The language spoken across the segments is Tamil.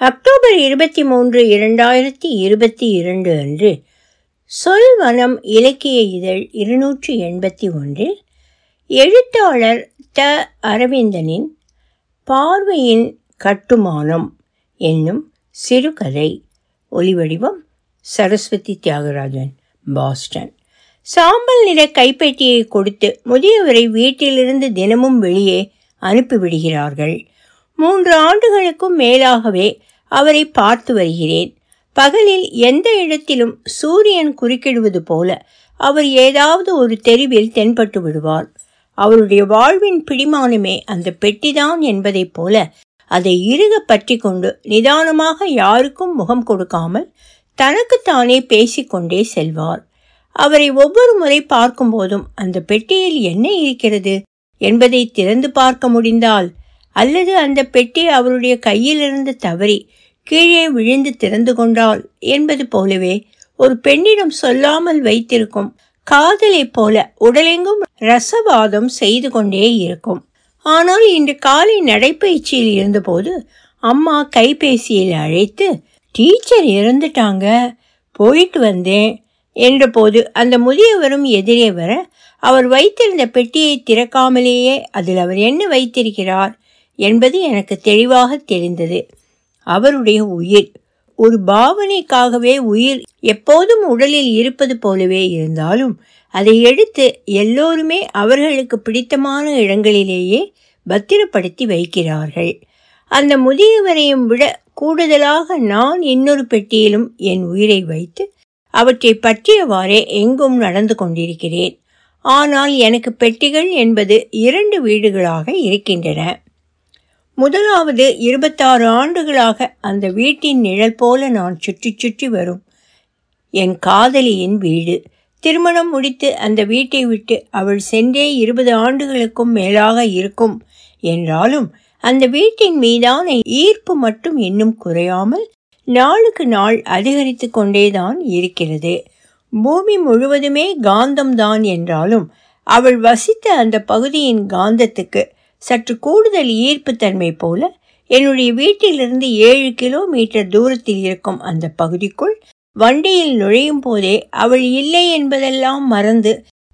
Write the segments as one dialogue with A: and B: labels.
A: அக்டோபர் இருபத்தி மூன்று இரண்டாயிரத்தி இருபத்தி இரண்டு அன்று சொல்வனம் இலக்கிய இதழ் இருநூற்றி எண்பத்தி ஒன்றில் எழுத்தாளர் த அரவிந்தனின் பார்வையின் கட்டுமானம் என்னும் சிறுகதை. ஒலிவடிவம் சரஸ்வதி தியாகராஜன் பாஸ்டன். சாம்பல் நிற கைப்பெட்டியை கொடுத்து முதியவரை வீட்டிலிருந்து தினமும் வெளியே அனுப்பிவிடுகிறார்கள். மூன்று ஆண்டுகளுக்கும் மேலாகவே அவரை பார்த்து வருகிறேன். பகலில் எந்த இடத்திலும் சூரியன் குறுக்கிடுவது போல அவர் ஏதாவது ஒரு தெருவில் தென்பட்டு விடுவார். அவருடைய வாழ்வின் பிடிமானமே அந்த பெட்டிதான் என்பதைப் போல அதை இறுக பற்றி கொண்டு நிதானமாக யாருக்கும் முகம் கொடுக்காமல் தனக்குத்தானே பேசிக்கொண்டே செல்வார். அவரை ஒவ்வொரு முறை பார்க்கும்போதும் அந்த பெட்டியில் என்ன இருக்கிறது என்பதை திறந்து பார்க்க முடிந்தால் அல்லது அந்த பெட்டி அவருடைய கையிலிருந்து தவறி கீழே விழுந்து திறந்து கொண்டாள் என்பது போலவே ஒரு பெண்ணிடம் சொல்லாமல் வைத்திருக்கும் காதலைப் போல உடலெங்கும் ரசவாதம் செய்து கொண்டே இருக்கும். ஆனால் இன்று காலை நடைப்பயிற்சியில் இருந்தபோது அம்மா கைபேசியில் அழைத்து டீச்சர் இறந்துட்டாங்க போயிட்டு வந்தேன் என்றபோது அந்த முதியவரும் எதிரே வர அவர் வைத்திருந்த பெட்டியை திறக்காமலேயே அதில் அவர் என்ன வைத்திருக்கிறார்? என்பது எனக்கு தெளிவாக தெரிந்தது. அவருடைய உயிர். ஒரு பாவனைக்காகவே உயிர் எப்போதும் உடலில் இருப்பது போலவே இருந்தாலும் அதை எடுத்து எல்லோருமே அவர்களுக்கு பிடித்தமான இடங்களிலேயே பத்திரப்படுத்தி வைக்கிறார்கள். அந்த முதியவரையும் விட கூடுதலாக நான் இன்னொரு பெட்டியிலும் என் உயிரை வைத்து அவற்றை பற்றியவாறே எங்கும் நடந்து கொண்டிருக்கிறேன். ஆனால் எனக்கு பெட்டிகள் என்பது இரண்டு வீடுகளாக இருக்கின்றன. முதலாவது இருபத்தாறு ஆண்டுகளாக அந்த வீட்டின் நிழல் போல நான் சுற்றி சுற்றி வரும். என் காதலியின் வீடு. திருமணம் முடித்து அந்த வீட்டை விட்டு அவள் சென்றே இருபது ஆண்டுகளுக்கும் மேலாக இருக்கும். என்றாலும் அந்த வீட்டின் மீதான ஈர்ப்பு மட்டும் இன்னும் குறையாமல் நாளுக்கு நாள் அதிகரித்து கொண்டேதான் இருக்கிறது. பூமி முழுவதுமே காந்தம்தான் என்றாலும் அவள் வசித்த அந்த பகுதியின் காந்தத்துக்கு சற்று கூடுதல் ஈர்ப்புத்தன்மை போல என்னுடைய வீட்டிலிருந்து ஏழு கிலோமீட்டர் தூரத்தில் இருக்கும் அந்த பகுதிக்குள் வண்டியில் நுழையும் போதே அவள் இல்லை என்பதெல்லாம் மறந்து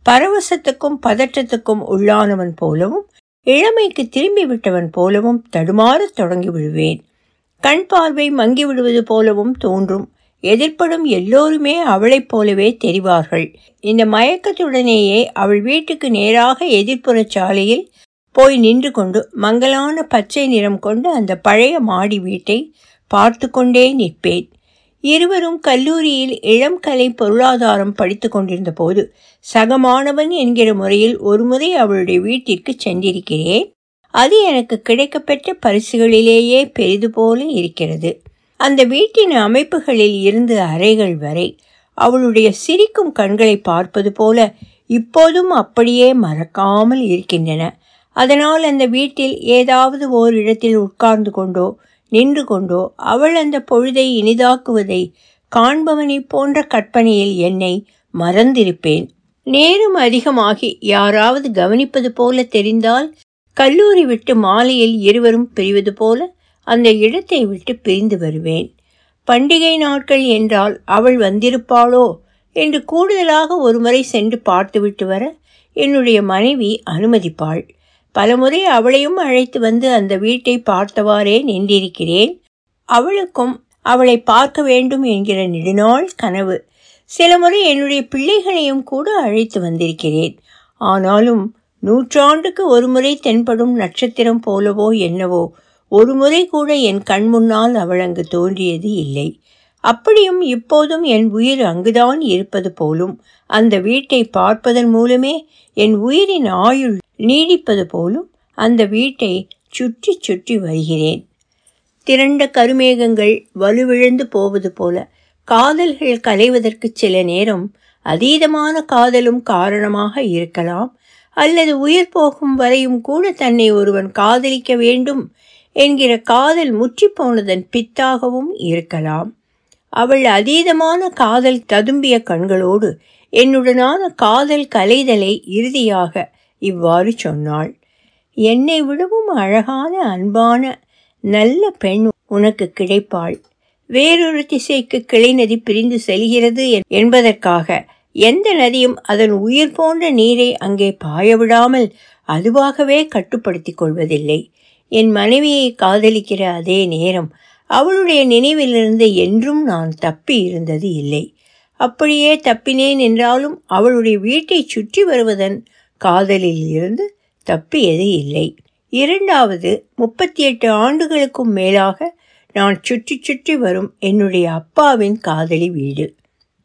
A: பரவசத்துக்கும் பதற்றத்துக்கும் உள்ளானவன் போலவும் இளமைக்கு திரும்பி விட்டவன் போலவும் தடுமாறத் தொடங்கி விடுவேன். கண் பார்வை மங்கி விடுவது போலவும் தோன்றும். எதிர்ப்படும் எல்லோருமே அவளைப் போலவே தெரிவார்கள். இந்த மயக்கத்துடனேயே அவள் வீட்டுக்கு நேராக எதிர்ப்புற சாலையில் போய் நின்று கொண்டு மங்கலான பச்சை நிறம் கொண்டு அந்த பழைய மாடி வீட்டை பார்த்து கொண்டே நிற்பேன். இருவரும் கல்லூரியில் இளம் கலை பொருளாதாரம் படித்து கொண்டிருந்த போது சகமானவன் என்கிற முறையில் ஒருமுறை அவளுடைய வீட்டிற்கு சென்றிருக்கிறேன். அது எனக்கு கிடைக்கப்பெற்ற பரிசுகளிலேயே பெரிது போல இருக்கிறது. அந்த வீட்டின் அமைப்புகளில் இருந்து அறைகள் வரை அவளுடைய சிரிக்கும் கண்களை பார்ப்பது போல இப்போதும் அப்படியே மறக்காமல் இருக்கின்றன. அதனால் அந்த வீட்டில் ஏதாவது ஓரிடத்தில் உட்கார்ந்து கொண்டோ நின்று கொண்டோ அவள் அந்த பொழுதை இனிதாக்குவதை காண்பவனை போன்ற கற்பனையில் என்னை மறந்திருப்பேன். நேரம் அதிகமாகி யாராவது கவனிப்பது போல தெரிந்தால் கல்லூரி விட்டு மாலையில் இருவரும் பிரிவது போல அந்த இடத்தை விட்டு பிரிந்து வருவேன். பண்டிகை நாட்கள் என்றால் அவள் வந்திருப்பாளோ என்று கூடுதலாக ஒருமுறை சென்று பார்த்துவிட்டு வர என்னுடைய மனைவி அனுமதிப்பாள். பலமுறை அவளையும் அழைத்து வந்து அந்த வீட்டை பார்த்தவாறே நின்றிருக்கிறேன். அவளுக்கும் அவளை பார்க்க வேண்டும் என்கிற நெடுநாள் கனவு. சில முறை என்னுடைய பிள்ளைகளையும் கூட அழைத்து வந்திருக்கிறேன். ஆனாலும் நூற்றாண்டுக்கு ஒரு முறை தென்படும் நட்சத்திரம் போலவோ என்னவோ ஒரு முறை கூட என் கண் முன்னால் அவள் அங்கு தோன்றியது இல்லை. அப்படியும் இப்போதும் என் உயிர் அங்குதான் இருப்பது போலும் அந்த வீட்டை பார்ப்பதன் மூலமே என் உயிரின் ஆயுள் நீடிப்பது போலும் அந்த வீட்டை சுற்றி சுற்றி வருகிறேன். திரண்ட கருமேகங்கள் வலுவிழந்து போவது போல காதல்கள் கலைவதற்கு சில நேரம் அதீதமான காதலும் காரணமாக இருக்கலாம் அல்லது உயிர் போகும் வரையும் கூட தன்னை ஒருவன் காதலிக்க வேண்டும் என்கிற காதல் முற்றி போனதன் பித்தாகவும் இருக்கலாம். அவள் அதீதமான காதல் ததும்பிய கண்களோடு என்னுடனான காதல் கலைதலை இறுதியாக இவ்வாறு சொன்னாள். என்னை விடவும் அழகான அன்பான நல்ல பெண் உனக்கு கிடைப்பாள். வேறொரு திசைக்கு கிளை நதி பிரிந்து செல்கிறது என்பதற்காக எந்த நதியும் அதன் உயிர் போன்ற நீரை அங்கே பாயவிடாமல் அதுவாகவே கட்டுப்படுத்திக் கொள்வதில்லை. என் மனைவியை காதலிக்கிற அதே நேரம் அவளுடைய நினைவிலிருந்து என்றும் நான் தப்பி இருந்தது இல்லை. அப்படியே தப்பினேன் என்றாலும் அவளுடைய வீட்டை சுற்றி வருவதன் காதலில் இருந்து தப்பியது இல்லை. இரண்டாவது முப்பத்தி எட்டு ஆண்டுகளுக்கும் மேலாக நான் சுற்றி சுற்றி வரும் என்னுடைய அப்பாவின் காதலி வீடு.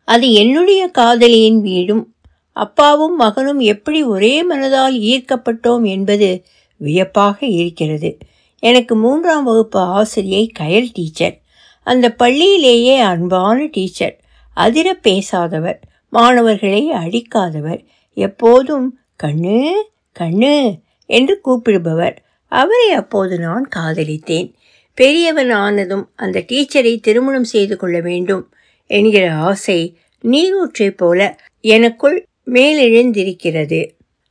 A: அது என்னுடைய காதலியின் வீடும். அப்பாவும் மகனும் எப்படி ஒரே மனதால் ஈர்க்கப்பட்டோம் என்பது வியப்பாக இருக்கிறது. எனக்கு மூன்றாம் வகுப்பு ஆசிரியை கயல் டீச்சர். அந்த பள்ளியிலேயே அன்பான டீச்சர். அதிர பேசாதவர். மாணவர்களை அடிக்காதவர். எப்போதும் கண்ணு கண்ணு என்று கூப்பிடுபவர். அவரை அப்போது நான் காதலித்தேன். பெரியவன் ஆனதும் அந்த டீச்சரை திருமணம் செய்து கொள்ள வேண்டும் என்கிற ஆசை நீரூற்றை போல எனக்குள் மேலெழுந்திருக்கிறது.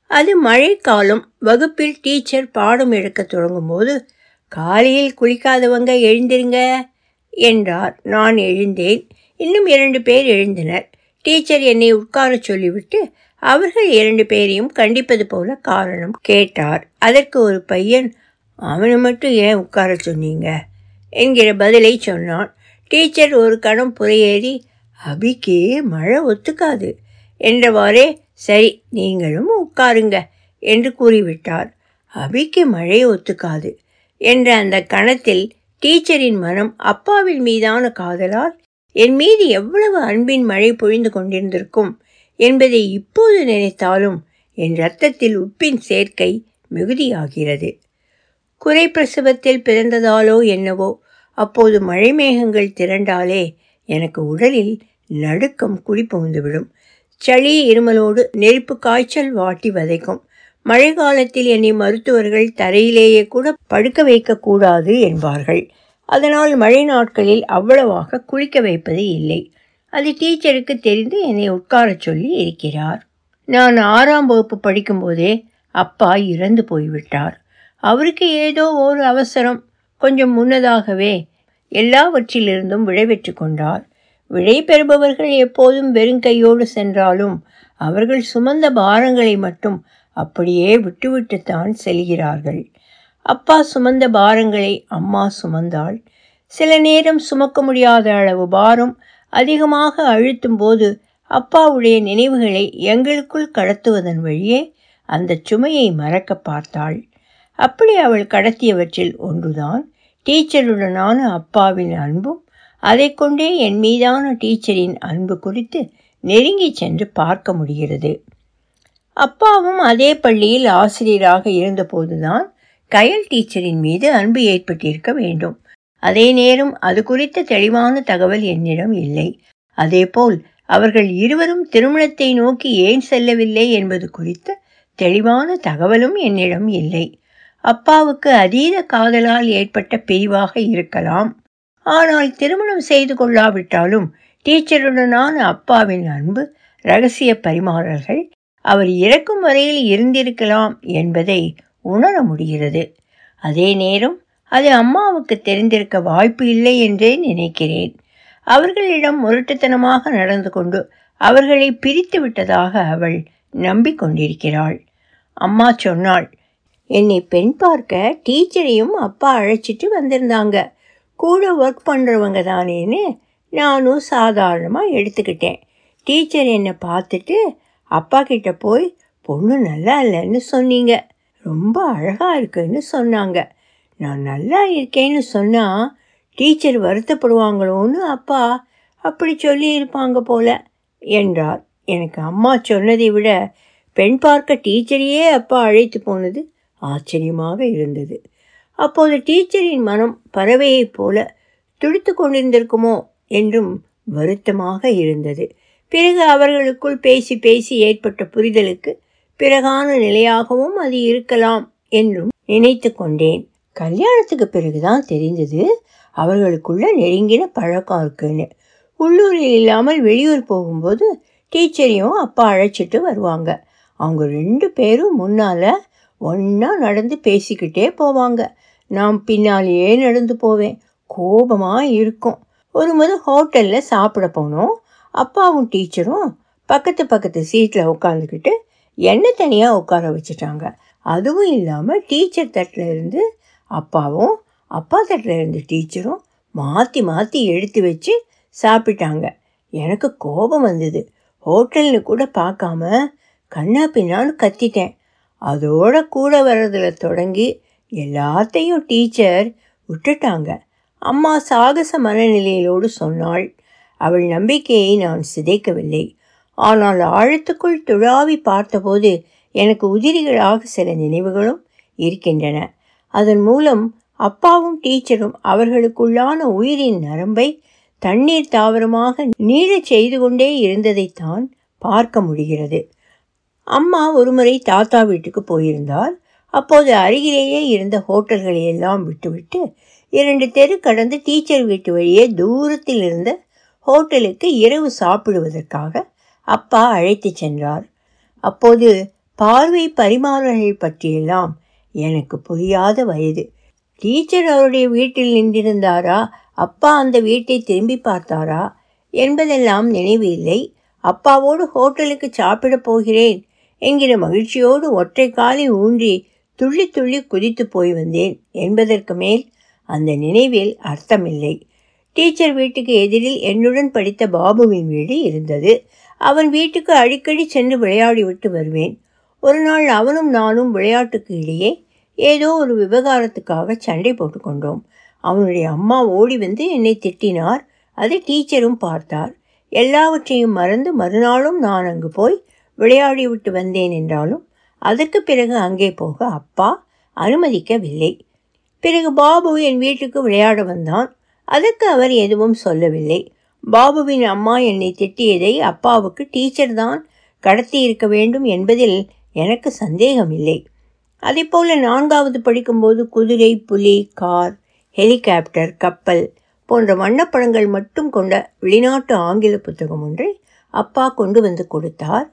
A: அது மழைக்காலம் வகுப்பில் டீச்சர் பாடம் எடுக்க தொடங்கும் போது காலையில் குளிக்காதவங்க எழுந்திருங்க என்றார். நான் எழுந்தேன். இன்னும் இரண்டு பேர் எழுந்தனர். டீச்சர் என்னை உட்கார சொல்லிவிட்டு அவர்கள் இரண்டு பேரையும் கண்டிப்பது போல காரணம் கேட்டார். அதற்கு ஒரு பையன் அவனை மட்டும் ஏன் உட்கார சொன்னீங்க? என்கிற பதிலை சொன்னான். டீச்சர் ஒரு கணம் புறையேறி அபிக்கு மழை ஒத்துக்காது. என்றவாறே சரி நீங்களும் உட்காருங்க என்று கூறிவிட்டார். அபிக்கு மழை ஒத்துக்காது என்ற அந்த கணத்தில் டீச்சரின் மனம் அப்பாவின் மீதான காதலால் என் மீது எவ்வளவு அன்பின் மழை பொழிந்து கொண்டிருந்திருக்கும்? என்பதை இப்போது நினைத்தாலும் என் இரத்தத்தில் உப்பின் சேர்க்கை மிகுதியாகிறது. குறை பிரசவத்தில் பிறந்ததாலோ என்னவோ அப்போது மழை மேகங்கள் திரண்டாலே எனக்கு உடலில் நடுக்கம் குடிபுகுந்துவிடும் சளி இருமலோடு நெருப்பு காய்ச்சல் வாட்டி வதைக்கும். மழை காலத்தில் என்னை மருத்துவர்கள் தரையிலேயே கூட படுக்க வைக்கக்கூடாது என்பார்கள். அதனால் மழை நாட்களில் அவ்வளவாக குளிக்க வைப்பது இல்லை. அது டீச்சருக்கு தெரிந்து என்னை உட்காரச் சொல்லி இருக்கிறார். நான் ஆறாம் வகுப்பு படிக்கும்போதே அப்பா இறந்து போய்விட்டார். அவருக்கு ஏதோ ஒரு அவசரம். கொஞ்சம் முன்னதாகவே எல்லாவற்றிலிருந்தும் விடைபெற்று கொண்டார். விடை பெறுபவர்கள் எப்போதும் வெறுங்கையோடு சென்றாலும் அவர்கள் சுமந்த பாரங்களை மட்டும் அப்படியே விட்டுவிட்டுத்தான் செல்கிறார்கள். அப்பா சுமந்த பாரங்களை அம்மா சுமந்தாள். சில நேரம் சுமக்க முடியாத அளவு பாரம் அதிகமாக அழுத்தும் போது அப்பாவுடைய நினைவுகளை எங்களுக்குள் கடத்துவதன் வழியே அந்த சுமையை மறக்க பார்த்தாள். அப்படி அவள் கடத்தியவற்றில் ஒன்றுதான். டீச்சருடனான அப்பாவின் அன்பும் அதை கொண்டே என் மீதான டீச்சரின் அன்பு குறித்து நெருங்கி சென்று பார்க்க முடிகிறது. அப்பாவும் அதே பள்ளியில் ஆசிரியராக இருந்தபோதுதான் கயல் டீச்சரின் மீது அன்பு ஏற்பட்டிருக்க வேண்டும். அதே நேரம் அது குறித்த தெளிவான தகவல் என்னிடம் இல்லை. அதேபோல் அவர்கள் இருவரும் திருமணத்தை நோக்கி ஏன் செல்லவில்லை என்பது குறித்த தெளிவான தகவலும் என்னிடம் இல்லை. அப்பாவுக்கு அதீத காதலால் ஏற்பட்ட பிரிவாக இருக்கலாம். ஆனால் திருமணம் செய்து கொள்ளாவிட்டாலும் டீச்சருடனான அப்பாவின் அன்பு ரகசிய பரிமாறல்கள் அவர் இறக்கும் வரையில் இருந்திருக்கலாம் என்பதை உணர முடிகிறது. அதே நேரம் அது அம்மாவுக்கு தெரிந்திருக்க வாய்ப்பு இல்லை என்றே நினைக்கிறேன். அவர்களிடம் முரட்டுத்தனமாக நடந்து கொண்டு அவர்களை பிரித்து விட்டதாக அவள் நம்பிக்கொண்டிருக்கிறாள். அம்மா சொன்னாள் என்னை பெண் பார்க்க டீச்சரையும் அப்பா அழைச்சிட்டு வந்திருந்தாங்க. கூட ஒர்க் பண்ணுறவங்க தானேன்னு நானும் சாதாரணமாக எடுத்துக்கிட்டேன். டீச்சர் என்னை பார்த்துட்டு அப்பா கிட்ட போய் பொண்ணு நல்லா இல்லைன்னு சொன்னீங்க. ரொம்ப அழகாக இருக்குன்னு சொன்னாங்க. நான் நல்லா இருக்கேன்னு சொன்னால் டீச்சர் வருத்தப்படுவாங்களோன்னு அப்பா அப்படி சொல்லியிருப்பாங்க போல என்றார். எனக்கு அம்மா சொன்னதை விட பெண் பார்க்க டீச்சரையே அப்பா அழைத்து போனது ஆச்சரியமாக இருந்தது. அப்போது டீச்சரின் மனம் பறவையைப் போல துடித்து கொண்டிருந்திருக்குமோ என்றும் வருத்தமாக இருந்தது. பிறகு அவர்களுக்குள் பேசி பேசி ஏற்பட்ட புரிதலுக்கு பிறகான நிலையாகவும் அது இருக்கலாம் என்றும் நினைத்து கொண்டேன். கல்யாணத்துக்கு பிறகுதான் தெரிந்தது அவர்களுக்குள்ள நெருங்கின பழக்கம் இருக்குன்னு. உள்ளூரில் இல்லாமல் வெளியூர் போகும்போது டீச்சரையும் அப்பா அழைச்சிட்டு வருவாங்க. அவங்க ரெண்டு பேரும் முன்னால் ஒன்றா நடந்து பேசிக்கிட்டே போவாங்க. நான் பின்னாலேயே நடந்து போவேன். கோபமாக இருக்கும். ஒரு முறை ஹோட்டலில் சாப்பிட போனோம். அப்பாவும் டீச்சரும் பக்கத்து பக்கத்து சீட்டில் உட்காந்துக்கிட்டு என்னை தனியாக உட்கார வச்சுட்டாங்க? அதுவும் இல்லாமல் டீச்சர் தட்டில் இருந்து அப்பாவும் அப்பா தட்டில் இருந்த டீச்சரும் மாற்றி மாற்றி எடுத்து வச்சு சாப்பிட்டாங்க. எனக்கு கோபம் வந்தது. ஹோட்டல்னு கூட பார்க்காம கண்ணா பின்னான்னு கத்திட்டேன். அதோட கூட வர்றதில் தொடங்கி எல்லாத்தையும் டீச்சர் விட்டுட்டாங்க. அம்மா சாகச மனநிலையிலோடு சொன்னாள் அவள் நம்பிக்கையை நான் சிதைக்கவில்லை. ஆனால் ஆழத்துக்குள் துழாவி பார்த்தபோது எனக்கு உதிரிகளாக சில நினைவுகளும் இருக்கின்றன. அதன் மூலம் அப்பாவும் டீச்சரும் அவர்களுக்குள்ளான உயிரின் நரம்பை தண்ணீர் தாவரமாக நீழச் செய்து கொண்டே இருந்ததைத்தான் பார்க்க முடிகிறது. அம்மா ஒருமுறை தாத்தா வீட்டுக்கு போயிருந்தார். அப்போது அருகிலேயே இருந்த ஹோட்டல்களை எல்லாம் விட்டுவிட்டு இரண்டு தெரு கடந்து டீச்சர் வீட்டு வழியே தூரத்தில் இருந்த ஹோட்டலுக்கு இரவு சாப்பிடுவதற்காக அப்பா அழைத்து சென்றார். அப்போது பார்வை பரிமாறல்கள் பற்றியெல்லாம் எனக்கு புரியாத வயது. டீச்சர் அவருடைய வீட்டில் நின்றிருந்தாரா? அப்பா அந்த வீட்டை திரும்பி பார்த்தாரா? என்பதெல்லாம் நினைவு இல்லை அப்பாவோடு ஹோட்டலுக்கு சாப்பிடப் போகிறேன் என்கிற மகிழ்ச்சியோடு ஒற்றை காலை ஊன்றி துள்ளி துள்ளி குதித்து போய் வந்தேன் என்பதற்கு மேல் அந்த நினைவில் அர்த்தமில்லை. டீச்சர் வீட்டுக்கு எதிரில் என்னுடன் படித்த பாபுவின் வீடு இருந்தது. அவன் வீட்டுக்கு அடிக்கடி சென்று விளையாடி விட்டு வருவேன். ஒரு நாள் அவனும் நானும் விளையாட்டுக்கு இடையே ஏதோ ஒரு விவகாரத்துக்காக சண்டை போட்டுக்கொண்டோம் அவனுடைய அம்மா ஓடி வந்து என்னை திட்டினார். அதை டீச்சரும் பார்த்தார். எல்லாவற்றையும் மறந்து மறுநாளும் நான் அங்கு போய் விளையாடி விட்டு வந்தேன் என்றாலும் அதற்கு பிறகு அங்கே போக அப்பா அனுமதிக்கவில்லை. பிறகு பாபு என் வீட்டுக்கு விளையாட வந்தான். அதற்கு அவர் எதுவும் சொல்லவில்லை. பாபுவின் அம்மா என்னை திட்டியதை அப்பாவுக்கு டீச்சர் தான் கடத்தி இருக்க வேண்டும் என்பதில் எனக்கு சந்தேகமில்லை. அதே போல் நான்காவது படிக்கும்போது குதிரை புலி கார் ஹெலிகாப்டர் கப்பல் போன்ற வண்ணப்படங்கள் மட்டும் கொண்ட வெளிநாட்டு ஆங்கில புத்தகம் ஒன்றை அப்பா கொண்டு வந்து கொடுத்தார்.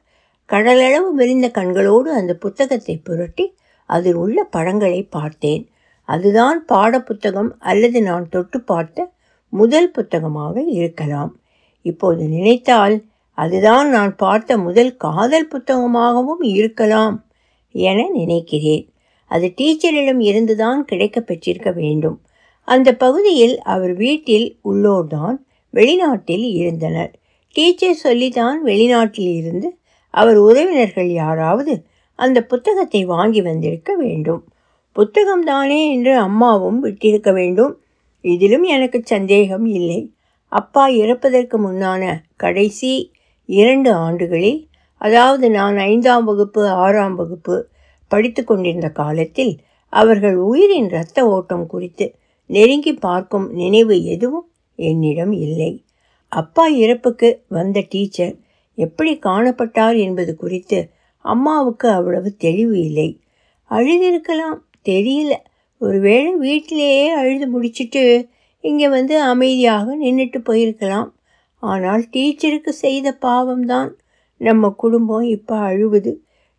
A: கடலளவு விரிந்த கண்களோடு அந்த புத்தகத்தை புரட்டி அதில் உள்ள படங்களை பார்த்தேன். அதுதான் பாடப்புத்தகம் அல்லது நான் தொட்டு பார்த்த முதல் புத்தகமாக இருக்கலாம். இப்போது நினைத்தால் அதுதான் நான் பார்த்த முதல் காதல் புத்தகமாகவும் இருக்கலாம். என நினைக்கிறேன். அது டீச்சரிடம் இருந்துதான் கிடைக்க பெற்றிருக்க வேண்டும். அந்த பகுதியில் அவர் வீட்டில் உள்ளோர்தான் வெளிநாட்டில் இருந்தனர். டீச்சர் சொல்லித்தான் வெளிநாட்டில் இருந்து அவர் உறவினர்கள் யாராவது அந்த புத்தகத்தை வாங்கி வந்திருக்க வேண்டும். புத்தகம்தானே என்று அம்மாவும் விட்டிருக்க வேண்டும். இதிலும் எனக்கு சந்தேகம் இல்லை. அப்பா இறப்பதற்கு முன்னான கடைசி இரண்டு ஆண்டுகளில் அதாவது நான் ஐந்தாம் வகுப்பு ஆறாம் வகுப்பு படித்து கொண்டிருந்த காலத்தில் அவர்கள் உயிரின் இரத்த ஓட்டம் குறித்து நெருங்கி பார்க்கும் நினைவு எதுவும் என்னிடம் இல்லை. அப்பா இறப்புக்கு வந்த டீச்சர் எப்படி காணப்பட்டார் என்பது குறித்து அம்மாவுக்கு அவ்வளவு தெளிவு இல்லை. அழுதிருக்கலாம் தெரியல. ஒருவேளை வீட்டிலேயே அழுது முடிச்சிட்டு இங்கே வந்து அமைதியாக நின்றுட்டு போயிருக்கலாம். ஆனால் டீச்சருக்கு செய்த பாவம்தான். நம்ம குடும்பம் இப்போ அழுவுது.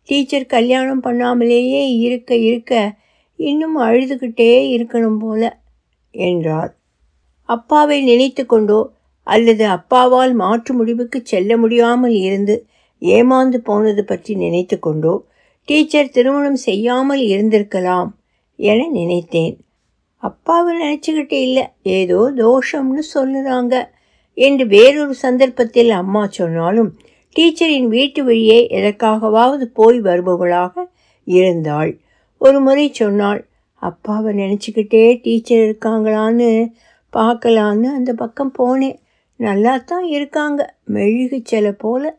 A: டீச்சர் கல்யாணம் பண்ணாமலேயே இருக்க இருக்க இன்னும் அழுதுகிட்டே இருக்கணும் போல என்றார் அப்பாவை நினைத்து கொண்டோ அல்லது அப்பாவால் மாற்று முடிவுக்கு செல்ல முடியாமல் இருந்து ஏமாந்து போனது பற்றி நினைத்து கொண்டோ டீச்சர் திருமணம் செய்யாமல் இருந்திருக்கலாம் என நினைத்தேன். அப்பாவை நினச்சிக்கிட்டு இல்லை ஏதோ தோஷம்னு சொல்லுறாங்க என்று வேறொரு சந்தர்ப்பத்தில் அம்மா சொன்னாலும் டீச்சரின் வீட்டு வழியே எதற்காகவாவது போய் வருபவளாக இருந்தாள். ஒரு முறை சொன்னாள் அப்பாவை நினச்சிக்கிட்டே டீச்சர் இருக்காங்களான்னு பார்க்கலான்னு அந்த பக்கம் போனேன். நல்லா தான் இருக்காங்க. மெழுகு போல.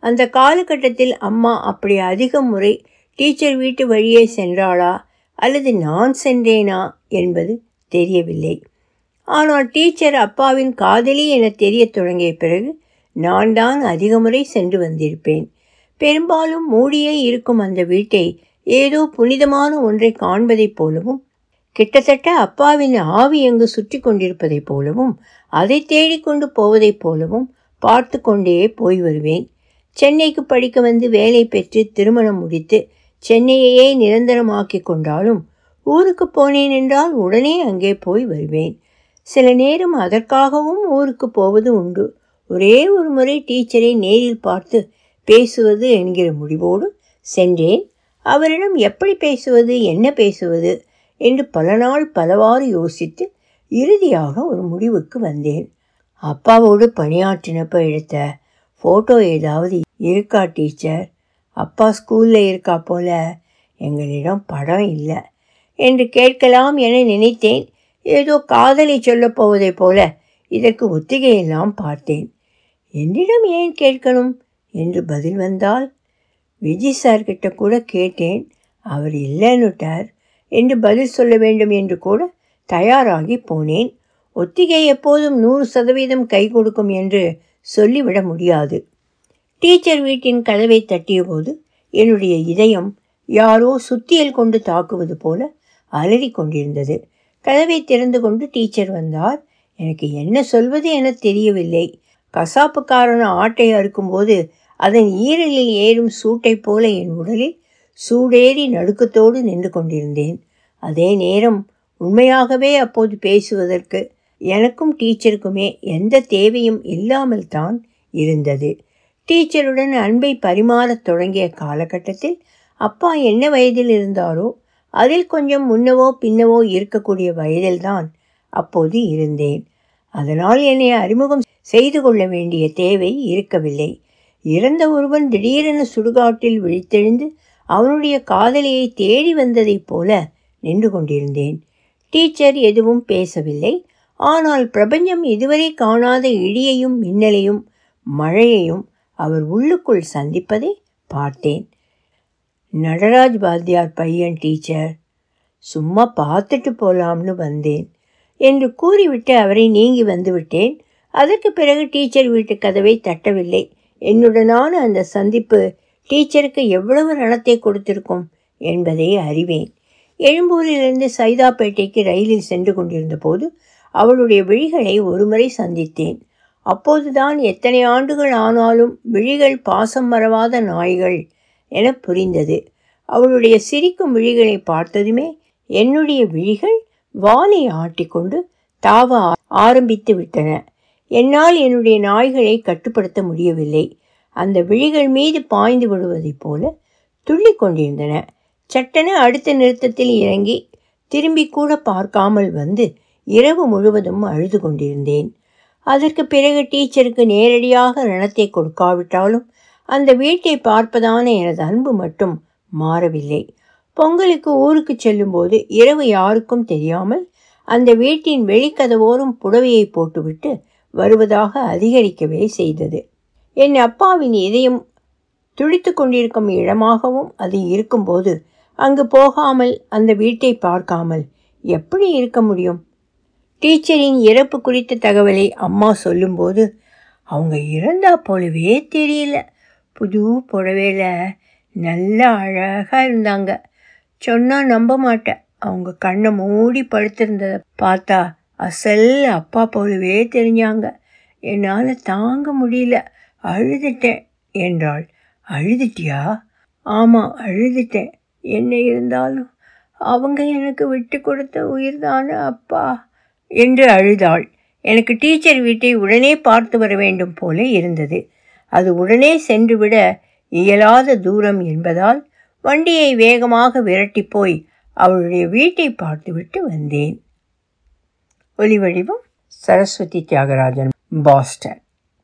A: அந்த காலகட்டத்தில் அம்மா அப்படி அதிக முறை டீச்சர் வீட்டு வழியே சென்றாளா அல்லது நான் சென்றேனா என்பது தெரியவில்லை. ஆனால் டீச்சர் அப்பாவின் காதலி என தெரியத் தொடங்கிய பிறகு நான் தான் அதிக முறை சென்று வந்திருப்பேன். பெரும்பாலும் மூடியே இருக்கும் அந்த வீட்டை ஏதோ புனிதமான ஒன்றை காண்பதைப் போலவும் கிட்டத்தட்ட அப்பாவின் ஆவி எங்கு சுற்றி கொண்டிருப்பதைப் போலவும் அதை தேடிக்கொண்டு போவதைப் போலவும் பார்த்து கொண்டே போய் வருவேன். சென்னைக்கு படிக்க வந்து வேலை பெற்று திருமணம் முடித்து சென்னையையே நிரந்தரமாக்கி கொண்டாலும் ஊருக்கு போனேன் என்றால் உடனே அங்கே போய் வருவேன். சில நேரம் அதற்காகவும் ஊருக்கு போவது உண்டு. ஒரே ஒரு முறை டீச்சரை நேரில் பார்த்து பேசுவது என்கிற முடிவோடு சென்றேன். அவரிடம் எப்படி பேசுவது என்ன பேசுவது என்று பல நாள் பலவாறு யோசித்து இறுதியாக ஒரு முடிவுக்கு வந்தேன். அப்பாவோடு பணியாற்றினப்ப எடுத்த ஃபோட்டோ ஏதாவது இருக்கா டீச்சர்? அப்பா ஸ்கூலில் இருக்கா போல? எங்களிடம் படம் இல்லை என்று கேட்கலாம் என நினைத்தேன். ஏதோ காதலை சொல்லப் போவதைப் போல இதற்கு ஒத்திகையெல்லாம் பார்த்தேன். என்னிடம் ஏன் கேட்கணும்? என்று பதில் வந்தால் விஜய் சார்கிட்ட கூட கேட்டேன். அவர் இல்லைன்னுட்டார் என்று பதில் சொல்ல வேண்டும் என்று கூட தயாராகி போனேன். ஒத்திகை எப்போதும் நூறு சதவீதம் கை கொடுக்கும் என்று சொல்லிவிட முடியாது. டீச்சர் வீட்டின் கதவை தட்டியபோது என்னுடைய இதயம் யாரோ சுத்தியல் கொண்டு தாக்குவது போல அலறி கொண்டிருந்தது. கதவை திறந்து கொண்டு டீச்சர் வந்தார். எனக்கு என்ன சொல்வது என தெரியவில்லை. கசாப்புக்காரன் ஆட்டை அறுக்கும்போது அதன் ஈரலில் ஏறும் சூட்டை போல என் உடலில் சூடேறி நடுக்கத்தோடு நின்று கொண்டிருந்தேன். அதே நேரம் உண்மையாகவே அப்போது பேசுவதற்கு எனக்கும் டீச்சருக்குமே எந்த தேவையும் இல்லாமல் தான் இருந்தது. டீச்சருடன் அன்பை பரிமாறத் தொடங்கிய காலகட்டத்தில் அப்பா என்ன வயதில் இருந்தாரோ அதில் கொஞ்சம் முன்னவோ பின்னவோ இருக்கக்கூடிய வயதில்தான் அப்போது இருந்தேன். அதனால் என்னை அறிமுகம் செய்து கொள்ள வேண்டிய தேவை இருக்கவில்லை. இறந்த ஒருவன் திடீரென சுடுகாட்டில் விழித்தெழுந்து அவனுடைய காதலியை தேடி வந்ததைப் போல நின்று கொண்டிருந்தேன். டீச்சர் எதுவும் பேசவில்லை. ஆனால் பிரபஞ்சம் இதுவரை காணாத இடியையும் மின்னலையும் மழையையும் அவர் உள்ளுக்குள் சந்திப்பதை பார்த்தேன். நடராஜ் பாத்தியார் பையன் டீச்சர். சும்மா பார்த்துட்டு போலாம்னு வந்தேன். என்று கூறிவிட்டு அவரை நீங்கி வந்துவிட்டேன். அதற்கு பிறகு டீச்சர் வீட்டு கதவை தட்டவில்லை. என்னுடனான அந்த சந்திப்பு டீச்சருக்கு எவ்வளவு ரணத்தை கொடுத்திருக்கும் என்பதை அறிவேன். எழும்பூரிலிருந்து சைதாப்பேட்டைக்கு ரயிலில் சென்று கொண்டிருந்த போது அவளுடைய விழிகளை ஒருமுறை சந்தித்தேன். அப்போதுதான் எத்தனை ஆண்டுகள் ஆனாலும் விழிகள் பாசம் மறவாத நாய்கள் என புரிந்தது. அவளுடைய சிரிக்கும் விழிகளை பார்த்ததுமே என்னுடைய விழிகள் வானை ஆட்டிக்கொண்டு தாவ ஆரம்பித்து விட்டன. என்னால் என்னுடைய நாய்களை கட்டுப்படுத்த முடியவில்லை. அந்த விழிகள் மீது பாய்ந்து விடுவதைப் போல துள்ளி கொண்டிருந்தன. சட்டென அடுத்த நிறுத்தத்தில் இறங்கி திரும்பி கூட பார்க்காமல் வந்து இரவு முழுவதும் அழுது கொண்டிருந்தேன். அதற்கு பிறகு டீச்சருக்கு நேரடியாக ரணத்தை கொடுக்காவிட்டாலும் அந்த வீட்டை பார்ப்பதான எனது அன்பு மட்டும் மாறவில்லை. பொங்கலுக்கு ஊருக்கு செல்லும்போது இரவு யாருக்கும் தெரியாமல் அந்த வீட்டின் வெளிக்கதவோரும் புடவையை போட்டுவிட்டு வருவதாக அதிகரிக்கவே செய்தது. என் அப்பாவின் இதயம் துடித்து கொண்டிருக்கும் இடமாகவும் அது இருக்கும்போது அங்கு போகாமல் அந்த வீட்டை பார்க்காமல் எப்படி இருக்க முடியும்? டீச்சரின் இறப்பு குறித்த தகவலை அம்மா சொல்லும்போது அவங்க இறந்தா போலவே தெரியல. புது புடவையில் நல்ல அழகாக இருந்தாங்க. சொன்னால் நம்ப மாட்டேன். அவங்க கண்ணை மூடி படுத்திருந்ததை பார்த்தா அசல் அப்பா போலவே தெரிஞ்சாங்க. என்னால் தாங்க முடியல. அழுதுட்டேன் என்றாள். அழுதுட்டியா? ஆமாம் அழுதுட்டேன். என்ன இருந்தாலும் அவங்க எனக்கு விட்டு கொடுத்த உயிர்தான அப்பா என்று அழுதாள். எனக்கு டீச்சர் வீட்டை உடனே பார்த்து வர வேண்டும் போல இருந்தது. அது உடனே சென்றுவிட இயலாத தூரம் என்பதால் வண்டியை வேகமாக விரட்டி போய் அவளுடைய வீட்டை பார்த்துவிட்டு வந்தேன். ஒலிவடிவம் சரஸ்வதி தியாகராஜன் பாஸ்டன்.